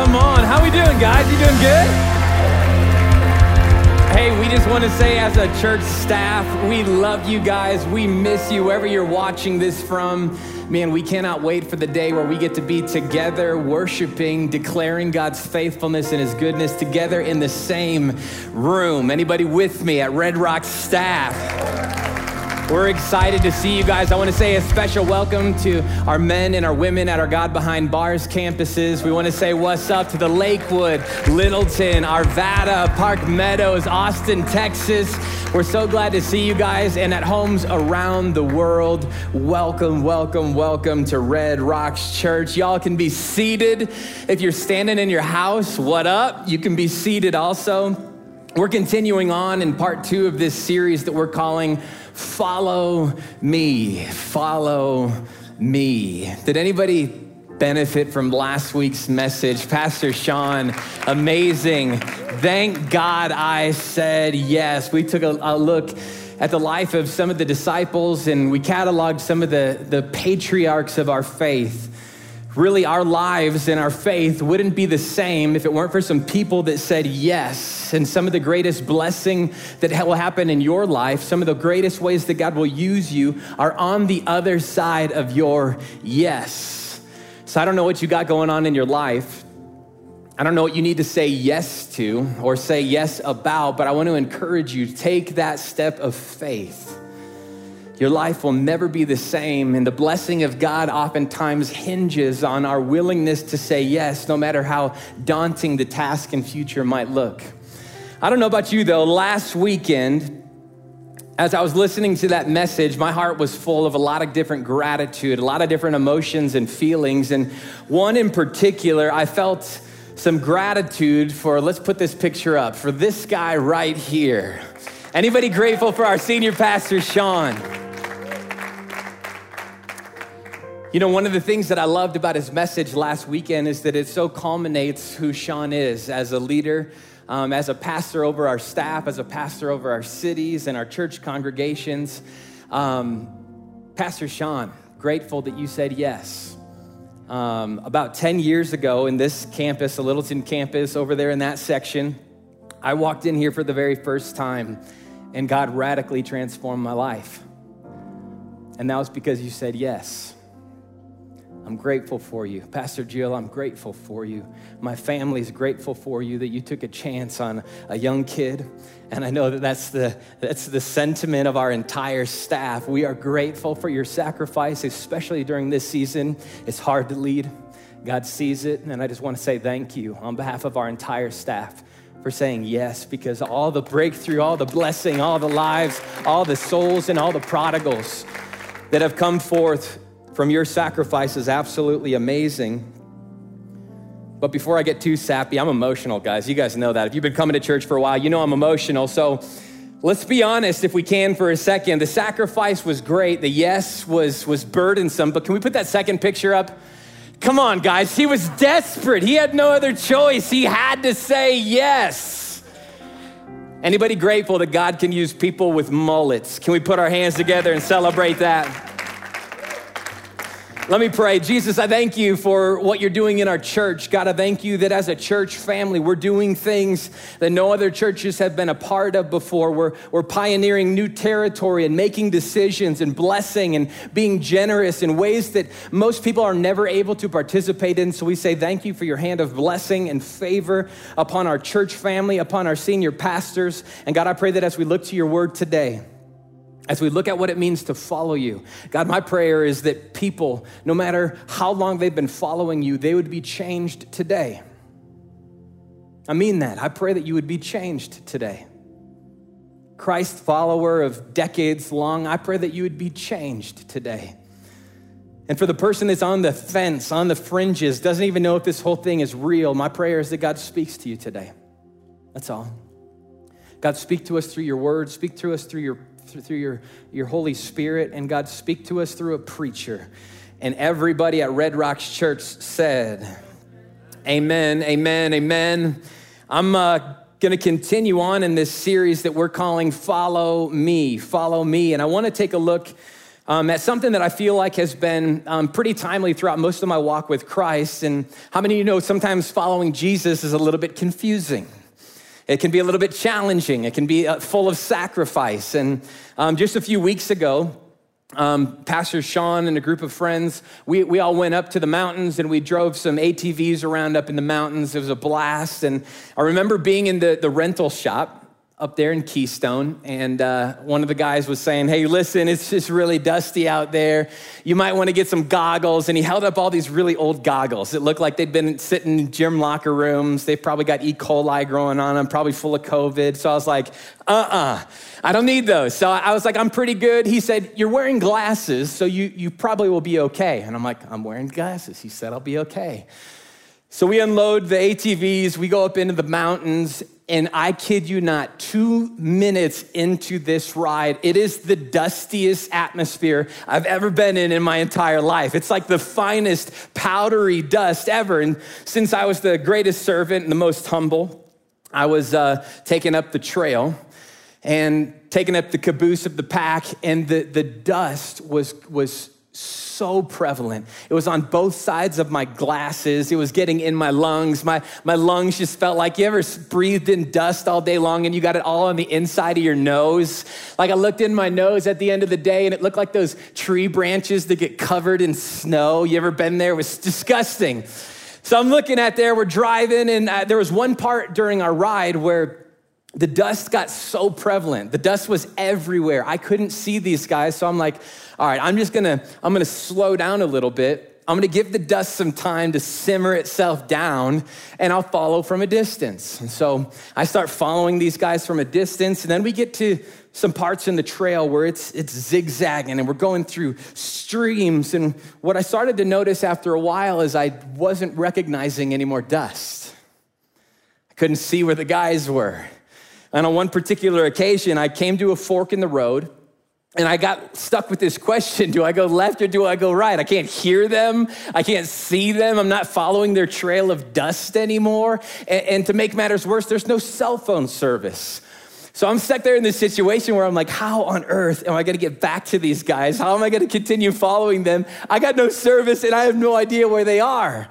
Come on, how we doing, guys? You doing good? Hey, we just want to say as a church staff, we love you guys. We miss you wherever you're watching this from. Man, we cannot wait for the day where we get to be together, worshiping, declaring God's faithfulness and His goodness together in the same room. Anybody with me at Red Rock staff? We're excited to see you guys. I want to say a special welcome to our men and our women at our God Behind Bars campuses. We want to say what's up to the Lakewood, Littleton, Arvada, Park Meadows, Austin, Texas. We're so glad to see you guys and at homes around the world. Welcome, welcome, welcome to Red Rocks Church. Y'all can be seated. If you're standing in your house, what up? You can be seated also. We're continuing on in part two of this series that we're calling Follow me, follow me. Did anybody benefit from last week's message? Pastor Sean, amazing. Thank God I said yes. We took a, a look at the life of some of the disciples and we cataloged some of the, the patriarchs of our faith really our lives and our faith wouldn't be the same if it weren't for some people that said yes. And some of the greatest blessing that will happen in your life, some of the greatest ways that God will use you are on the other side of your yes. So I don't know what you got going on in your life. I don't know what you need to say yes to or say yes about, but I want to encourage you take that step of faith your life will never be the same. And the blessing of God oftentimes hinges on our willingness to say yes, no matter how daunting the task and future might look. I don't know about you though, last weekend, as I was listening to that message, my heart was full of a lot of different gratitude, a lot of different emotions and feelings. And one in particular, I felt some gratitude for, let's put this picture up, for this guy right here. Anybody grateful for our senior pastor, Sean? You know, one of the things that I loved about his message last weekend is that it so culminates who Sean is as a leader, um, as a pastor over our staff, as a pastor over our cities and our church congregations. Um, pastor Sean, grateful that you said yes. Um, about 10 years ago, in this campus, the Littleton campus over there in that section, I walked in here for the very first time, and God radically transformed my life. And that was because you said yes. I'm grateful for you. Pastor Jill, I'm grateful for you. My family's grateful for you that you took a chance on a young kid. And I know that that's the, that's the sentiment of our entire staff. We are grateful for your sacrifice, especially during this season. It's hard to lead. God sees it. And I just want to say thank you on behalf of our entire staff for saying yes because all the breakthrough, all the blessing, all the lives, all the souls, and all the prodigals that have come forth from your sacrifice is absolutely amazing. But before I get too sappy, I'm emotional, guys. You guys know that. If you've been coming to church for a while, you know I'm emotional. So let's be honest, if we can, for a second. The sacrifice was great, the yes was, was burdensome. But can we put that second picture up? Come on, guys. He was desperate. He had no other choice. He had to say yes. Anybody grateful that God can use people with mullets? Can we put our hands together and celebrate that? Let me pray. Jesus, I thank you for what you're doing in our church. God, I thank you that as a church family, we're doing things that no other churches have been a part of before. We're, we're pioneering new territory and making decisions and blessing and being generous in ways that most people are never able to participate in. So we say thank you for your hand of blessing and favor upon our church family, upon our senior pastors. And God, I pray that as we look to your word today, as we look at what it means to follow you, God, my prayer is that people, no matter how long they've been following you, they would be changed today. I mean that. I pray that you would be changed today. Christ follower of decades long, I pray that you would be changed today. And for the person that's on the fence, on the fringes, doesn't even know if this whole thing is real, my prayer is that God speaks to you today. That's all. God, speak to us through your word, speak to us through your through your, your Holy Spirit, and God, speak to us through a preacher. And everybody at Red Rocks Church said, Amen, amen, amen. I'm uh, going to continue on in this series that we're calling Follow Me, Follow Me. And I want to take a look um, at something that I feel like has been um, pretty timely throughout most of my walk with Christ. And how many of you know sometimes following Jesus is a little bit confusing? It can be a little bit challenging. It can be uh, full of sacrifice. And um, just a few weeks ago, um, Pastor Sean and a group of friends, we, we all went up to the mountains and we drove some ATVs around up in the mountains. It was a blast. And I remember being in the, the rental shop up there in Keystone, and uh, one of the guys was saying, Hey, listen, it's just really dusty out there. You might want to get some goggles. And he held up all these really old goggles. It looked like they'd been sitting in gym locker rooms. They've probably got E. coli growing on them, probably full of COVID. So I was like, Uh uh-uh, uh I don't need those. So I was like, I'm pretty good. He said, You're wearing glasses, so you, you probably will be okay. And I'm like, I'm wearing glasses. He said, I'll be okay. So we unload the ATVs, we go up into the mountains, and I kid you not, two minutes into this ride, it is the dustiest atmosphere I've ever been in in my entire life. It's like the finest powdery dust ever. And since I was the greatest servant and the most humble, I was uh, taking up the trail and taking up the caboose of the pack, and the, the dust was, was so prevalent. It was on both sides of my glasses. It was getting in my lungs. My, my lungs just felt like you ever breathed in dust all day long and you got it all on the inside of your nose. Like I looked in my nose at the end of the day and it looked like those tree branches that get covered in snow. You ever been there? It was disgusting. So I'm looking at there, we're driving, and uh, there was one part during our ride where the dust got so prevalent. The dust was everywhere. I couldn't see these guys. So I'm like, all right, I'm just gonna, I'm gonna slow down a little bit. I'm gonna give the dust some time to simmer itself down and I'll follow from a distance. And so I start following these guys from a distance, and then we get to some parts in the trail where it's, it's zigzagging and we're going through streams. And what I started to notice after a while is I wasn't recognizing any more dust. I couldn't see where the guys were. And on one particular occasion, I came to a fork in the road and I got stuck with this question do I go left or do I go right? I can't hear them. I can't see them. I'm not following their trail of dust anymore. And, and to make matters worse, there's no cell phone service. So I'm stuck there in this situation where I'm like, how on earth am I going to get back to these guys? How am I going to continue following them? I got no service and I have no idea where they are.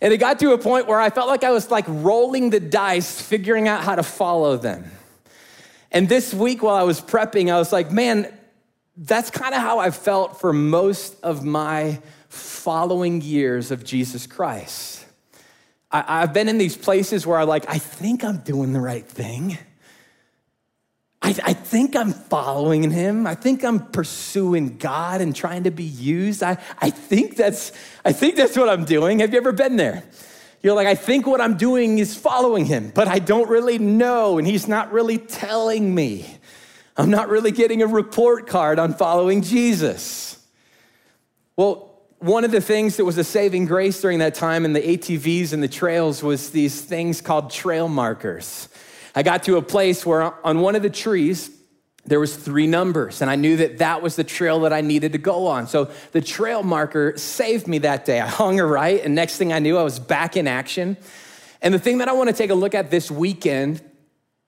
And it got to a point where I felt like I was like rolling the dice, figuring out how to follow them. And this week, while I was prepping, I was like, man, that's kind of how I felt for most of my following years of Jesus Christ. I, have been in these places where I like, I think I'm doing the right thing. I, I, think I'm following him. I think I'm pursuing God and trying to be used. I, I think that's I think that's what I'm doing. Have you ever been there? You're like, I think what I'm doing is following him, but I don't really know, and he's not really telling me. I'm not really getting a report card on following Jesus. Well, one of the things that was a saving grace during that time in the ATVs and the trails was these things called trail markers. I got to a place where on one of the trees, there was three numbers and i knew that that was the trail that i needed to go on. So the trail marker saved me that day. I hung a right and next thing i knew i was back in action. And the thing that i want to take a look at this weekend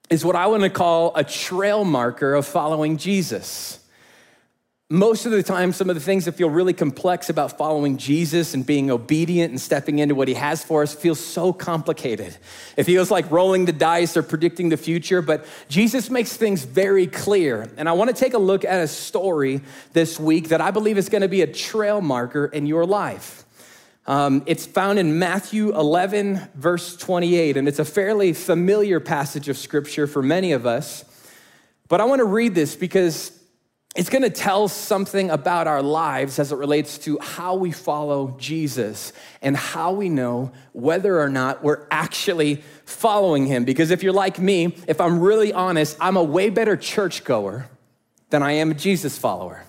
is what i want to call a trail marker of following jesus most of the time, some of the things that feel really complex about following Jesus and being obedient and stepping into what he has for us feels so complicated. It feels like rolling the dice or predicting the future, but Jesus makes things very clear. And I want to take a look at a story this week that I believe is going to be a trail marker in your life. Um, it's found in Matthew 11, verse 28, and it's a fairly familiar passage of scripture for many of us. But I want to read this because it's going to tell something about our lives as it relates to how we follow Jesus and how we know whether or not we're actually following him. Because if you're like me, if I'm really honest, I'm a way better churchgoer than I am a Jesus follower.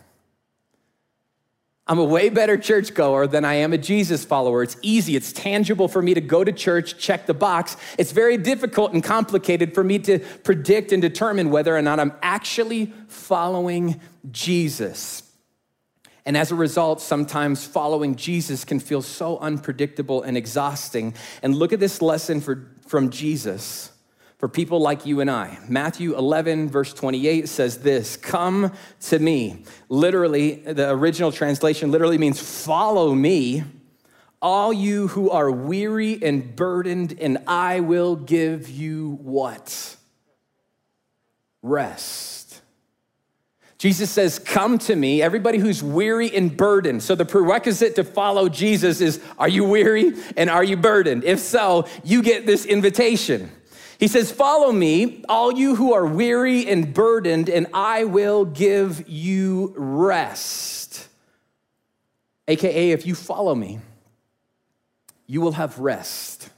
I'm a way better churchgoer than I am a Jesus follower. It's easy, it's tangible for me to go to church, check the box. It's very difficult and complicated for me to predict and determine whether or not I'm actually following Jesus. And as a result, sometimes following Jesus can feel so unpredictable and exhausting. And look at this lesson for, from Jesus for people like you and I. Matthew 11, verse 28 says this Come to me. Literally, the original translation literally means follow me, all you who are weary and burdened, and I will give you what? Rest. Jesus says, Come to me, everybody who's weary and burdened. So, the prerequisite to follow Jesus is Are you weary and are you burdened? If so, you get this invitation. He says, Follow me, all you who are weary and burdened, and I will give you rest. AKA, if you follow me, you will have rest.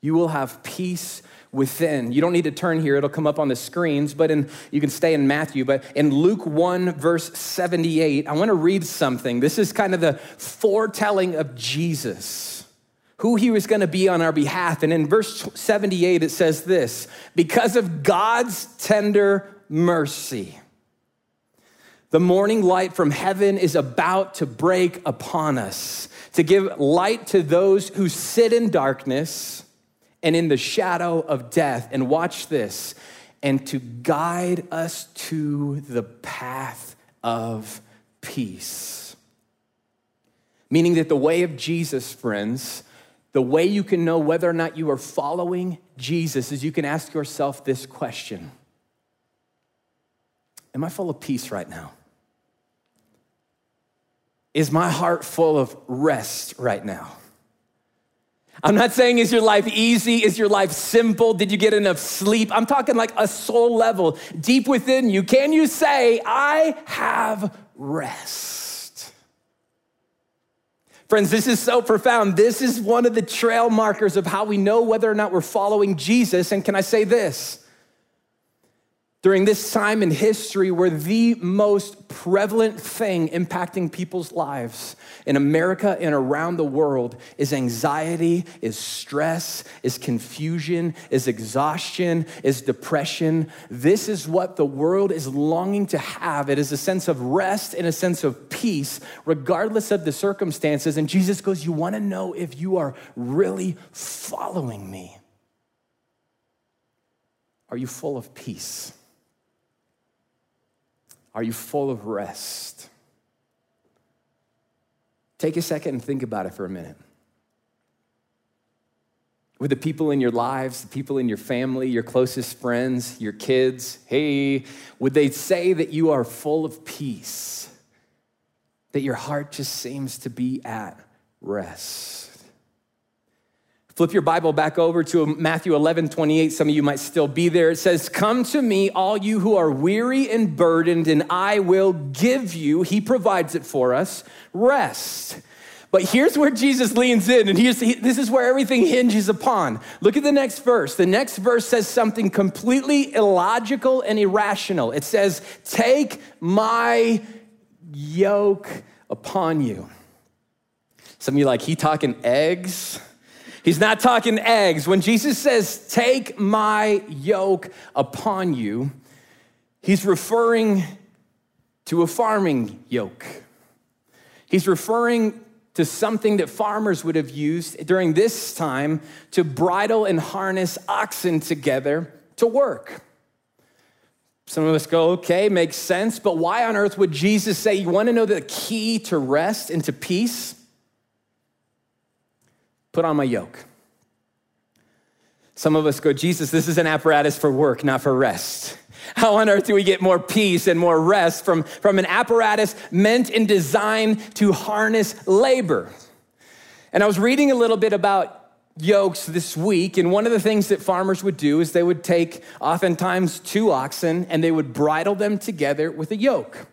You will have peace within. You don't need to turn here, it'll come up on the screens, but in, you can stay in Matthew. But in Luke 1, verse 78, I want to read something. This is kind of the foretelling of Jesus who he was going to be on our behalf. And in verse 78, it says this because of God's tender mercy, the morning light from heaven is about to break upon us to give light to those who sit in darkness and in the shadow of death. And watch this and to guide us to the path of peace. Meaning that the way of Jesus, friends, the way you can know whether or not you are following Jesus is you can ask yourself this question Am I full of peace right now? Is my heart full of rest right now? I'm not saying is your life easy? Is your life simple? Did you get enough sleep? I'm talking like a soul level, deep within you. Can you say, I have rest? Friends, this is so profound. This is one of the trail markers of how we know whether or not we're following Jesus. And can I say this? During this time in history where the most prevalent thing impacting people's lives in America and around the world is anxiety, is stress, is confusion, is exhaustion, is depression. This is what the world is longing to have. It is a sense of rest and a sense of peace, regardless of the circumstances. And Jesus goes, You want to know if you are really following me? Are you full of peace? Are you full of rest? Take a second and think about it for a minute. With the people in your lives, the people in your family, your closest friends, your kids, hey, would they say that you are full of peace? That your heart just seems to be at rest? Flip your Bible back over to Matthew 11, 28. Some of you might still be there. It says, Come to me, all you who are weary and burdened, and I will give you, He provides it for us, rest. But here's where Jesus leans in, and here's, this is where everything hinges upon. Look at the next verse. The next verse says something completely illogical and irrational. It says, Take my yoke upon you. Some of you like, he talking eggs? He's not talking eggs. When Jesus says, Take my yoke upon you, he's referring to a farming yoke. He's referring to something that farmers would have used during this time to bridle and harness oxen together to work. Some of us go, okay, makes sense, but why on earth would Jesus say, You want to know the key to rest and to peace? Put on my yoke. Some of us go, Jesus, this is an apparatus for work, not for rest. How on earth do we get more peace and more rest from, from an apparatus meant and designed to harness labor? And I was reading a little bit about yokes this week, and one of the things that farmers would do is they would take oftentimes two oxen and they would bridle them together with a yoke.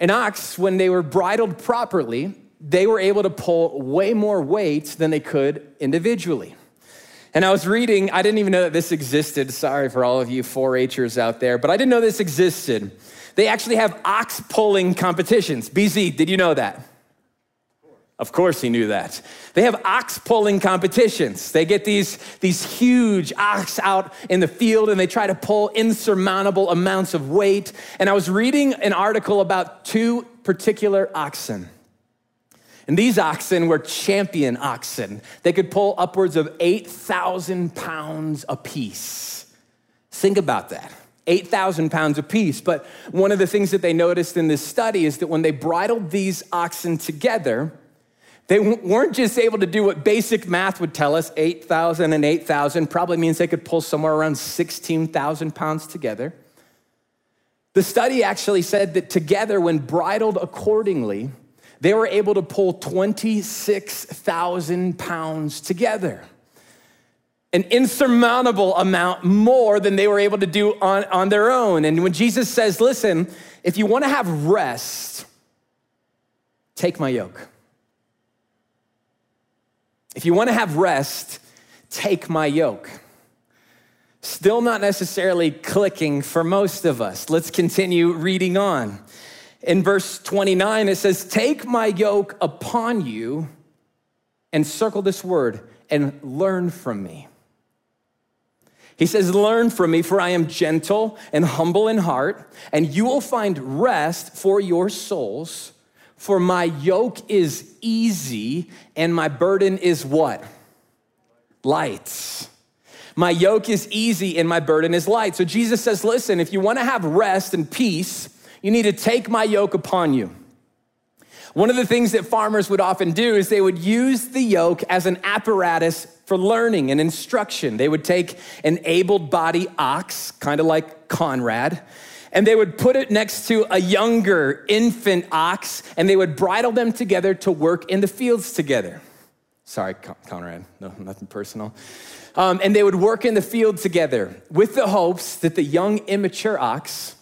An ox, when they were bridled properly, they were able to pull way more weight than they could individually. And I was reading, I didn't even know that this existed. Sorry for all of you 4 Hers out there, but I didn't know this existed. They actually have ox pulling competitions. BZ, did you know that? Of course he knew that. They have ox pulling competitions. They get these, these huge ox out in the field and they try to pull insurmountable amounts of weight. And I was reading an article about two particular oxen. And these oxen were champion oxen. They could pull upwards of 8,000 pounds apiece. Think about that. 8,000 pounds apiece. But one of the things that they noticed in this study is that when they bridled these oxen together, they weren't just able to do what basic math would tell us 8,000 and 8,000 probably means they could pull somewhere around 16,000 pounds together. The study actually said that together, when bridled accordingly, they were able to pull 26,000 pounds together. An insurmountable amount more than they were able to do on, on their own. And when Jesus says, listen, if you want to have rest, take my yoke. If you want to have rest, take my yoke. Still not necessarily clicking for most of us. Let's continue reading on. In verse 29, it says, Take my yoke upon you, and circle this word, and learn from me. He says, Learn from me, for I am gentle and humble in heart, and you will find rest for your souls. For my yoke is easy, and my burden is what? Light. My yoke is easy, and my burden is light. So Jesus says, Listen, if you want to have rest and peace, you need to take my yoke upon you. One of the things that farmers would often do is they would use the yoke as an apparatus for learning and instruction. They would take an able bodied ox, kind of like Conrad, and they would put it next to a younger infant ox, and they would bridle them together to work in the fields together. Sorry, Conrad, no, nothing personal. Um, and they would work in the field together with the hopes that the young, immature ox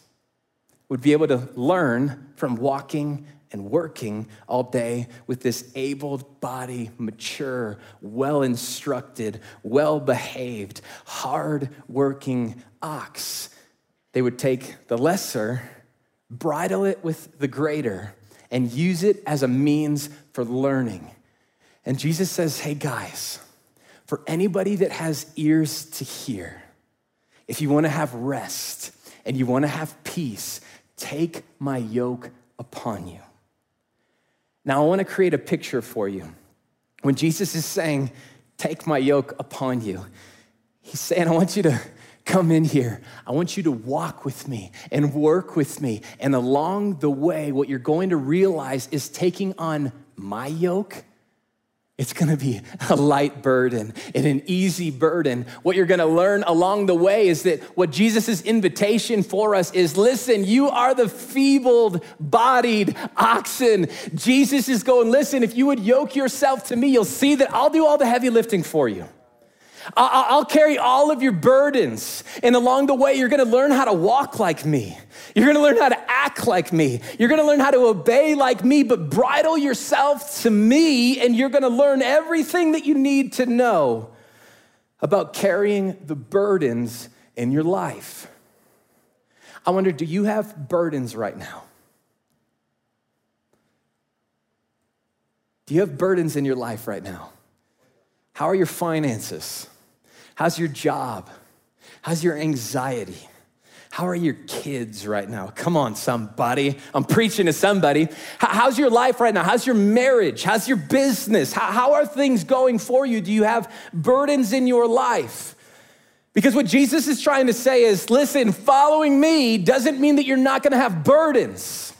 would be able to learn from walking and working all day with this able body, mature, well instructed, well behaved, hard working ox. They would take the lesser, bridle it with the greater, and use it as a means for learning. And Jesus says, Hey guys, for anybody that has ears to hear, if you want to have rest and you want to have peace, take my yoke upon you. Now, I want to create a picture for you. When Jesus is saying, Take my yoke upon you, he's saying, I want you to come in here. I want you to walk with me and work with me. And along the way, what you're going to realize is taking on my yoke it's gonna be a light burden and an easy burden. What you're gonna learn along the way is that what Jesus' invitation for us is listen, you are the feeble bodied oxen. Jesus is going, listen, if you would yoke yourself to me, you'll see that I'll do all the heavy lifting for you. I'll carry all of your burdens. And along the way, you're gonna learn how to walk like me. You're gonna learn how to act like me. You're gonna learn how to obey like me, but bridle yourself to me, and you're gonna learn everything that you need to know about carrying the burdens in your life. I wonder do you have burdens right now? Do you have burdens in your life right now? How are your finances? How's your job? How's your anxiety? How are your kids right now? Come on, somebody. I'm preaching to somebody. How's your life right now? How's your marriage? How's your business? How, are things going for you? Do you have burdens in your life? Because what Jesus is trying to say is listen, following me doesn't mean that you're not gonna have burdens.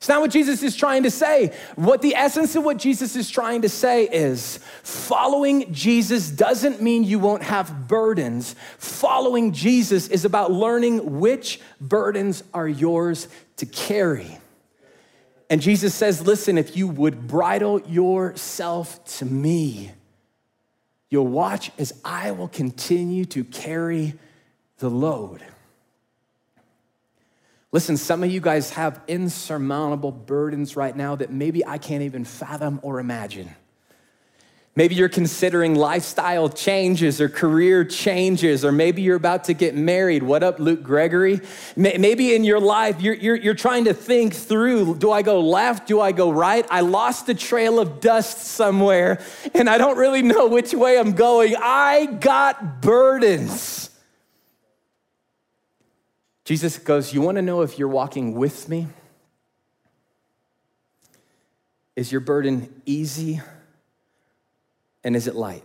It's not what Jesus is trying to say. What the essence of what Jesus is trying to say is following Jesus doesn't mean you won't have burdens. Following Jesus is about learning which burdens are yours to carry. And Jesus says, Listen, if you would bridle yourself to me, you'll watch as I will continue to carry the load. Listen, some of you guys have insurmountable burdens right now that maybe I can't even fathom or imagine. Maybe you're considering lifestyle changes or career changes, or maybe you're about to get married. What up, Luke Gregory? Maybe in your life, you're, you're, you're, trying to think through do I go left? Do I go right? I lost a trail of dust somewhere, and I don't really know which way I'm going. I got burdens. Jesus goes, You want to know if you're walking with me? Is your burden easy and is it light?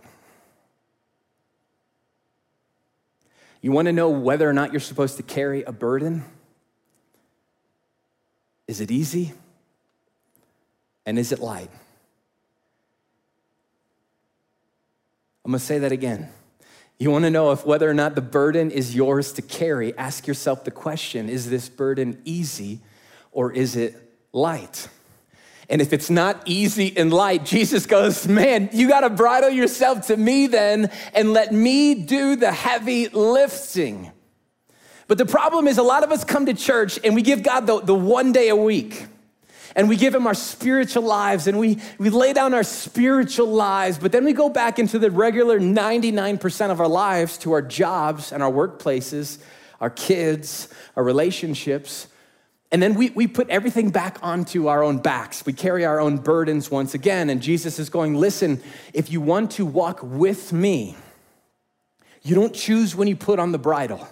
You want to know whether or not you're supposed to carry a burden? Is it easy? And is it light? I'm going to say that again. You want to know if whether or not the burden is yours to carry, ask yourself the question, is this burden easy or is it light? And if it's not easy and light, Jesus goes, Man, you got to bridle yourself to me then and let me do the heavy lifting. But the problem is, a lot of us come to church and we give God the, the one day a week and we give him our spiritual lives and we, we lay down our spiritual lives, but then we go back into the regular 99% of our lives to our jobs and our workplaces, our kids, our relationships. And then we, we put everything back onto our own backs. We carry our own burdens once again. And Jesus is going, listen, if you want to walk with me, you don't choose when you put on the bridle.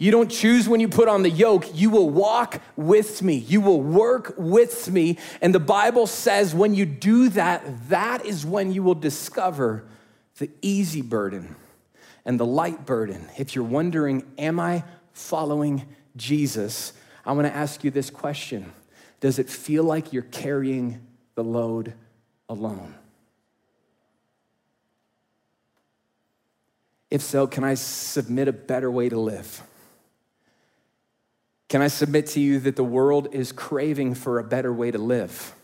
You don't choose when you put on the yoke. You will walk with me. You will work with me. And the Bible says when you do that, that is when you will discover the easy burden and the light burden. If you're wondering, am I following Jesus? I want to ask you this question Does it feel like you're carrying the load alone? If so, can I submit a better way to live? Can I submit to you that the world is craving for a better way to live?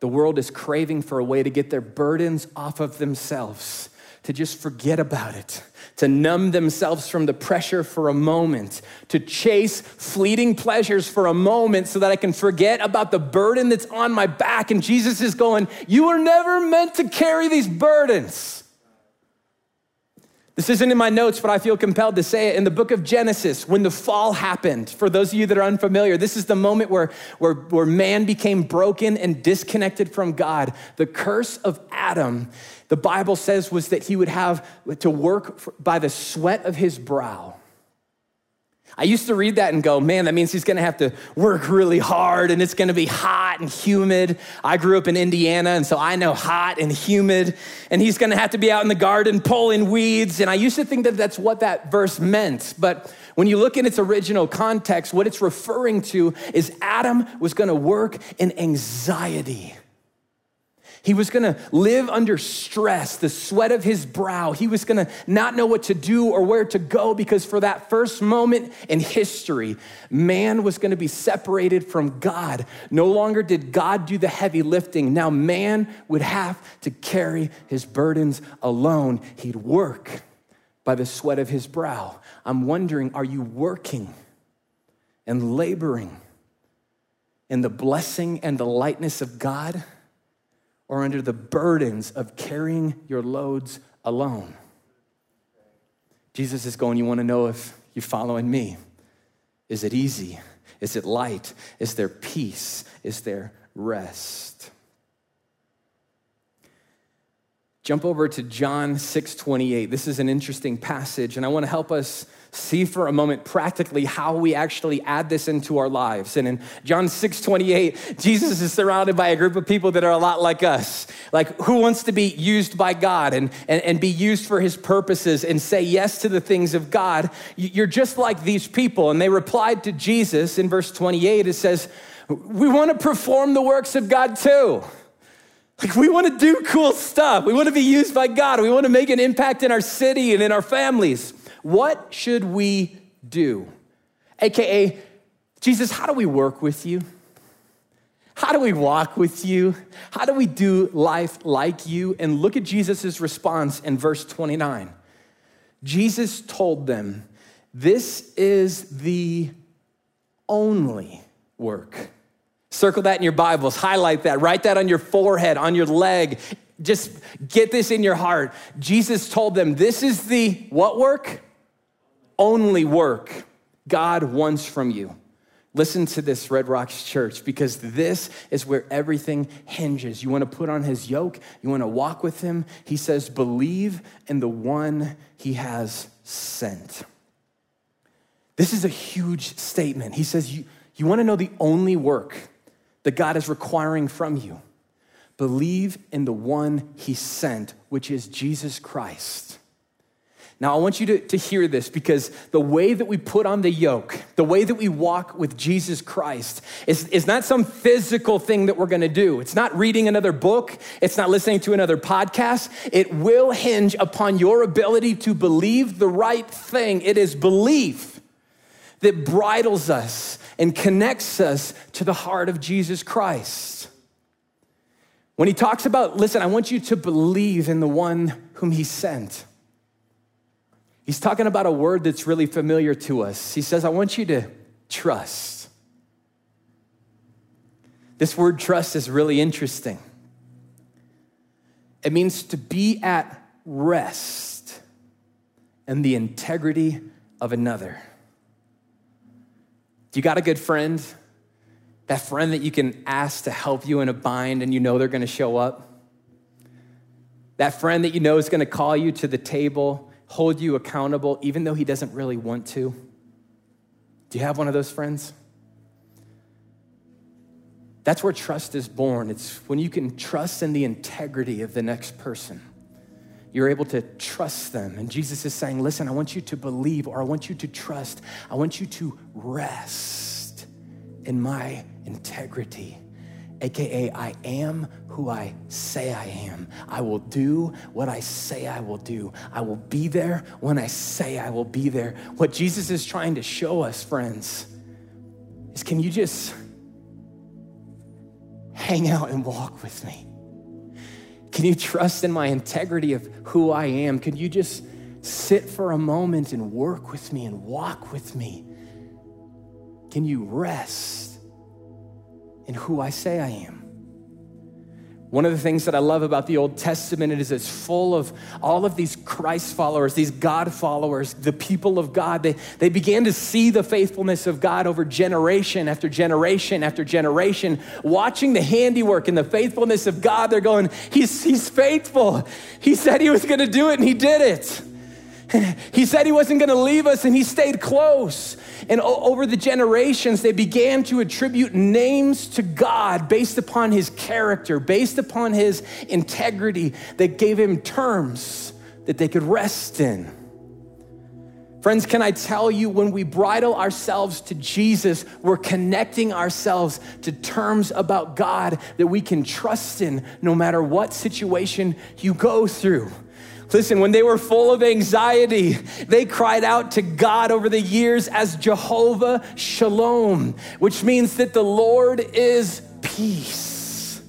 The world is craving for a way to get their burdens off of themselves, to just forget about it, to numb themselves from the pressure for a moment, to chase fleeting pleasures for a moment so that I can forget about the burden that's on my back. And Jesus is going, You were never meant to carry these burdens. This isn't in my notes, but I feel compelled to say it. In the book of Genesis, when the fall happened, for those of you that are unfamiliar, this is the moment where, where, where man became broken and disconnected from God. The curse of Adam, the Bible says, was that he would have to work by the sweat of his brow. I used to read that and go, man, that means he's gonna have to work really hard and it's gonna be hot and humid. I grew up in Indiana, and so I know hot and humid, and he's gonna have to be out in the garden pulling weeds. And I used to think that that's what that verse meant. But when you look in its original context, what it's referring to is Adam was gonna work in anxiety. He was gonna live under stress, the sweat of his brow. He was gonna not know what to do or where to go because for that first moment in history, man was gonna be separated from God. No longer did God do the heavy lifting. Now man would have to carry his burdens alone. He'd work by the sweat of his brow. I'm wondering are you working and laboring in the blessing and the lightness of God? Or under the burdens of carrying your loads alone. Jesus is going, You want to know if you're following me? Is it easy? Is it light? Is there peace? Is there rest? Jump over to John 6 28. This is an interesting passage, and I want to help us see for a moment practically how we actually add this into our lives. And in John 6 28, Jesus is surrounded by a group of people that are a lot like us. Like, who wants to be used by God and, and, and be used for his purposes and say yes to the things of God? You're just like these people. And they replied to Jesus in verse 28, it says, We want to perform the works of God too. Like, we want to do cool stuff. We want to be used by God. We want to make an impact in our city and in our families. What should we do? AKA, Jesus, how do we work with you? How do we walk with you? How do we do life like you? And look at Jesus' response in verse 29. Jesus told them, This is the only work. Circle that in your Bibles, highlight that, write that on your forehead, on your leg. Just get this in your heart. Jesus told them, This is the what work? only work God wants from you. Listen to this, Red Rocks Church, because this is where everything hinges. You want to put on his yoke, you want to walk with him. He says, believe in the one he has sent. This is a huge statement. He says, you, you want to know the only work that God is requiring from you. believe in the one he sent, which is Jesus Christ. Now, I want you to, to hear this because the way that we put on the yoke, the way that we walk with Jesus Christ, is, is not some physical thing that we're gonna do. It's not reading another book, it's not listening to another podcast. It will hinge upon your ability to believe the right thing. It is belief that bridles us and connects us to the heart of Jesus Christ. When he talks about, listen, I want you to believe in the one whom he sent. He's talking about a word that's really familiar to us. He says, I want you to trust. This word trust is really interesting. It means to be at rest in the integrity of another. You got a good friend? That friend that you can ask to help you in a bind and you know they're gonna show up? That friend that you know is gonna call you to the table hold you accountable even though he doesn't really want to? Do you have one of those friends? That's where trust is born. It's when you can trust in the integrity of the next person. You're able to trust them. And Jesus is saying, Listen, I want you to believe or I want you to trust. I want you to rest in my integrity. AKA, I am who I say I am. I will do what I say I will do. I will be there when I say I will be there. What Jesus is trying to show us, friends, is can you just hang out and walk with me? Can you trust in my integrity of who I am? Can you just sit for a moment and work with me and walk with me? Can you rest? in who I say I am. One of the things that I love about the Old Testament is it's full of all of these Christ followers, these God followers, the people of God. They, they began to see the faithfulness of God over generation after generation after generation, watching the handiwork and the faithfulness of God. They're going, He's, he's faithful. He said He was going to do it, and He did it. He said He wasn't going to leave us, and He stayed close. And over the generations, they began to attribute names to God based upon his character, based upon his integrity, that gave him terms that they could rest in. Friends, can I tell you, when we bridle ourselves to Jesus, we're connecting ourselves to terms about God that we can trust in no matter what situation you go through. Listen, when they were full of anxiety, they cried out to God over the years as Jehovah Shalom, which means that the Lord is peace.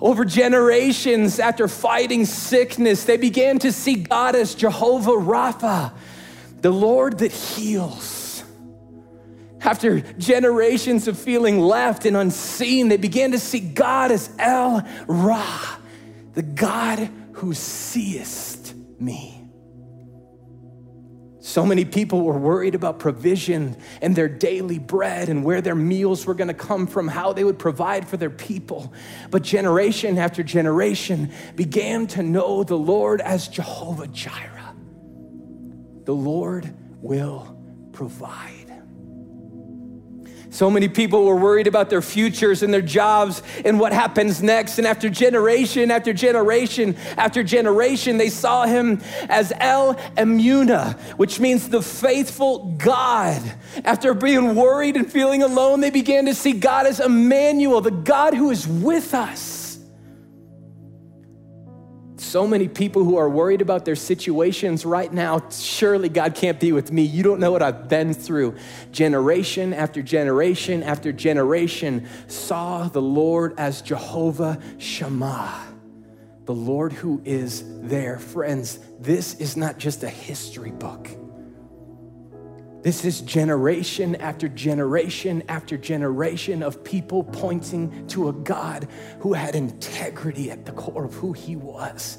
Over generations, after fighting sickness, they began to see God as Jehovah Rapha, the Lord that heals. After generations of feeling left and unseen, they began to see God as El Roi, the God who seest me. So many people were worried about provision and their daily bread and where their meals were going to come from, how they would provide for their people. But generation after generation began to know the Lord as Jehovah Jireh. The Lord will provide. So many people were worried about their futures and their jobs and what happens next. And after generation after generation after generation, they saw him as El Emunah, which means the faithful God. After being worried and feeling alone, they began to see God as Emmanuel, the God who is with us so many people who are worried about their situations right now. Surely God can't be with me. You don't know what I've been through. Generation after generation after generation saw the Lord as Jehovah Shammah, the Lord who is there. Friends, this is not just a history book. This is generation after generation after generation of people pointing to a God who had integrity at the core of who he was.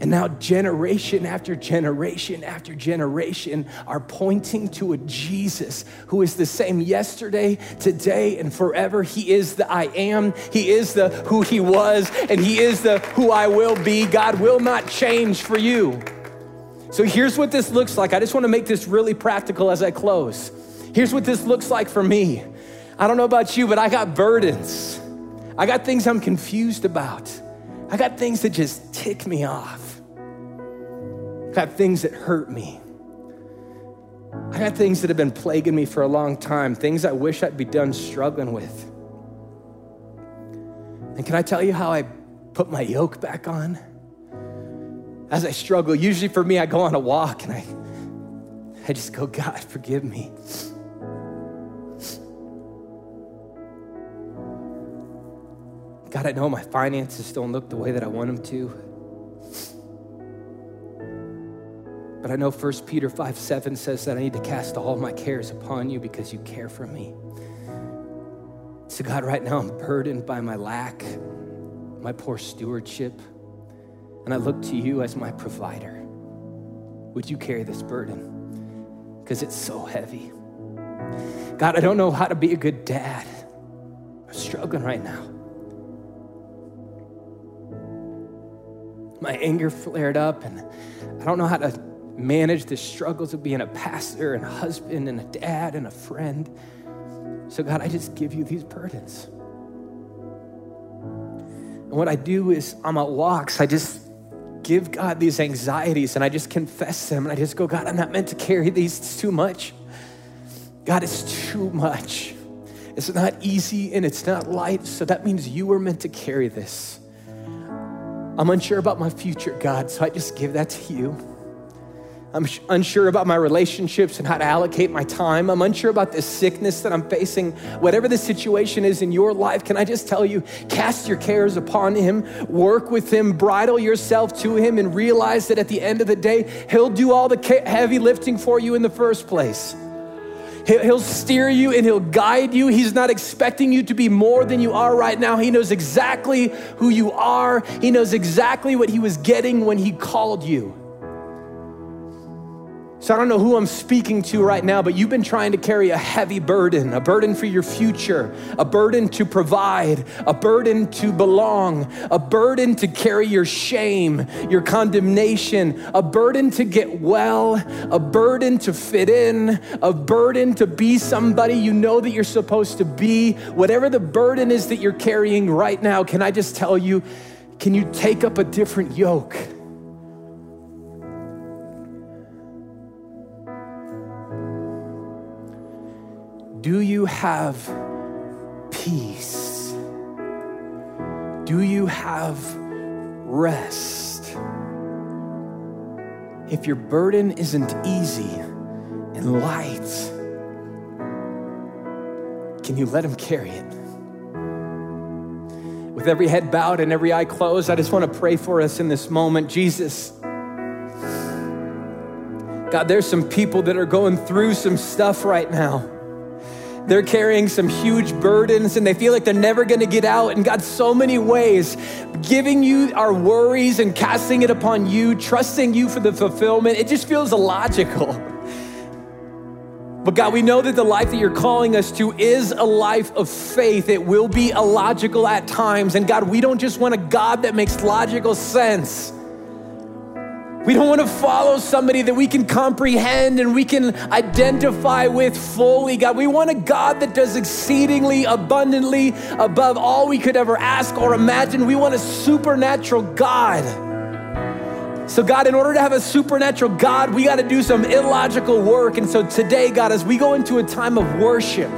And now, generation after generation after generation are pointing to a Jesus who is the same yesterday, today, and forever. He is the I am, He is the who He was, and He is the who I will be. God will not change for you. So here's what this looks like. I just want to make this really practical as I close. Here's what this looks like for me. I don't know about you, but I got burdens. I got things I'm confused about. I got things that just tick me off. I got things that hurt me. I got things that have been plaguing me for a long time, things I wish I'd be done struggling with. And can I tell you how I put my yoke back on? As I struggle, usually for me, I go on a walk and I, I just go, God, forgive me. God, I know my finances don't look the way that I want them to. But I know 1 Peter 5 7 says that I need to cast all my cares upon you because you care for me. So, God, right now I'm burdened by my lack, my poor stewardship, and I look to you as my provider. Would you carry this burden? Because it's so heavy. God, I don't know how to be a good dad. I'm struggling right now. my anger flared up, and I don't know how to manage the struggles of being a pastor and a husband and a dad and a friend. So, God, I just give you these burdens. And what I do is on my walks, I just give God these anxieties and I just confess them and I just go, God, I'm not meant to carry these. It's too much. God, it's too much. It's not easy and it's not light. So that means you were meant to carry this. I'm unsure about my future, God, so I just give that to you. I'm unsure about my relationships and how to allocate my time. I'm unsure about this sickness that I'm facing. Whatever the situation is in your life, can I just tell you, cast your cares upon Him, work with Him, bridle yourself to Him, and realize that at the end of the day, He'll do all the heavy lifting for you in the first place. He'll steer you and he'll guide you. He's not expecting you to be more than you are right now. He knows exactly who you are. He knows exactly what he was getting when he called you. So I don't know who I'm speaking to right now, but you've been trying to carry a heavy burden, a burden for your future, a burden to provide, a burden to belong, a burden to carry your shame, your condemnation, a burden to get well, a burden to fit in, a burden to be somebody you know that you're supposed to be. Whatever the burden is that you're carrying right now, can I just tell you, can you take up a different yoke? Do you have peace? Do you have rest? If your burden isn't easy and light, can you let Him carry it? With every head bowed and every eye closed, I just want to pray for us in this moment. Jesus, God, there's some people that are going through some stuff right now. They're carrying some huge burdens and they feel like they're never gonna get out. And God, so many ways, giving you our worries and casting it upon you, trusting you for the fulfillment, it just feels illogical. But God, we know that the life that you're calling us to is a life of faith. It will be illogical at times. And God, we don't just want a God that makes logical sense. We don't want to follow somebody that we can comprehend and we can identify with fully, God. We want a God that does exceedingly abundantly above all we could ever ask or imagine. We want a supernatural God. So, God, in order to have a supernatural God, we got to do some illogical work. And so, today, God, as we go into a time of worship,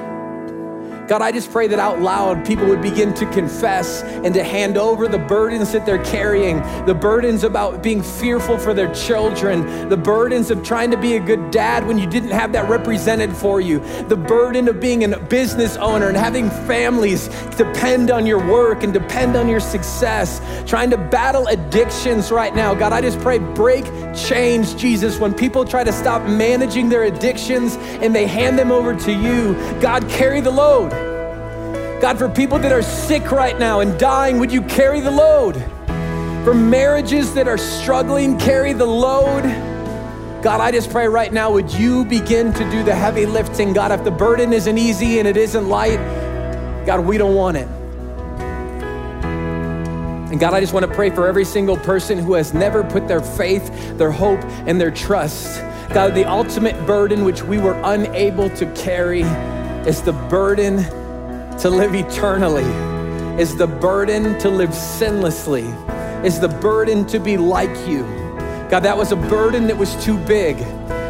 God, I just pray that out loud people would begin to confess and to hand over the burdens that they're carrying, the burdens about being fearful for their children, the burdens of trying to be a good dad when you didn't have that represented for you, the burden of being a business owner and having families depend on your work and depend on your success, trying to battle addictions right now. God, I just pray break change, Jesus, when people try to stop managing their addictions and they hand them over to you. God, carry the load. God, for people that are sick right now and dying, would you carry the load? For marriages that are struggling, carry the load. God, I just pray right now, would you begin to do the heavy lifting? God, if the burden isn't easy and it isn't light, God, we don't want it. And God, I just want to pray for every single person who has never put their faith, their hope, and their trust. God, the ultimate burden which we were unable to carry is the burden to live eternally. is the burden to live sinlessly, is the burden to be like you. God, that was a burden that was too big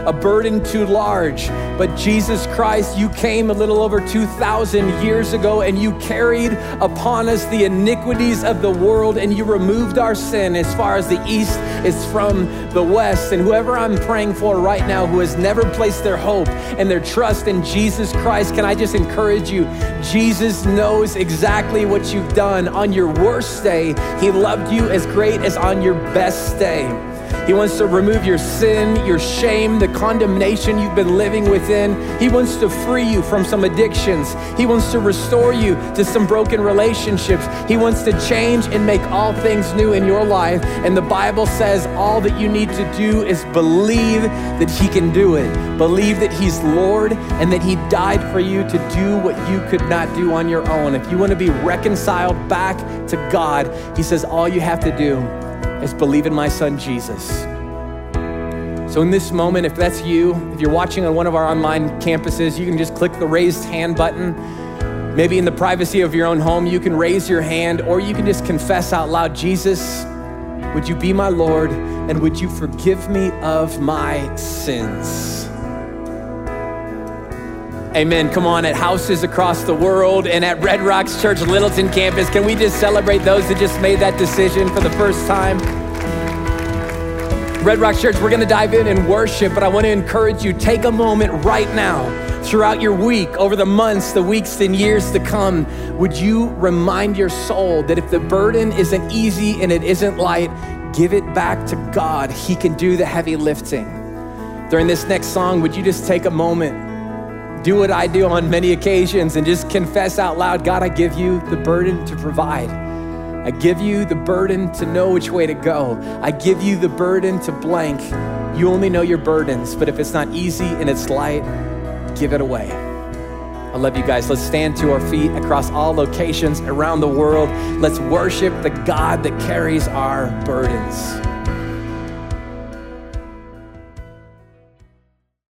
a burden too large. But Jesus Christ, you came a little over 2,000 years ago and you carried upon us the iniquities of the world and you removed our sin as far as the east is from the west. And whoever I'm praying for right now who has never placed their hope and their trust in Jesus Christ, can I just encourage you? Jesus knows exactly what you've done. On your worst day, He loved you as great as on your best day. He wants to remove your sin, your shame, the condemnation you've been living within. He wants to free you from some addictions. He wants to restore you to some broken relationships. He wants to change and make all things new in your life. And the Bible says all that you need to do is believe that He can do it. Believe that He's Lord and that He died for you to do what you could not do on your own. If you want to be reconciled back to God, He says all you have to do is believe in my son Jesus. So, in this moment, if that's you, if you're watching on one of our online campuses, you can just click the raised hand button. Maybe in the privacy of your own home, you can raise your hand, or you can just confess out loud Jesus, would you be my Lord, and would you forgive me of my sins? Amen. Come on, at houses across the world and at Red Rocks Church Littleton campus, can we just celebrate those that just made that decision for the first time? Red Rocks Church, we're going to dive in and worship, but I want to encourage you take a moment right now throughout your week, over the months, the weeks, and years to come, would you remind your soul that if the burden isn't easy and it isn't light, give it back to God. He can do the heavy lifting. During this next song, would you just take a moment do what I do on many occasions and just confess out loud God, I give you the burden to provide. I give you the burden to know which way to go. I give you the burden to blank. You only know your burdens, but if it's not easy and it's light, give it away. I love you guys. Let's stand to our feet across all locations around the world. Let's worship the God that carries our burdens.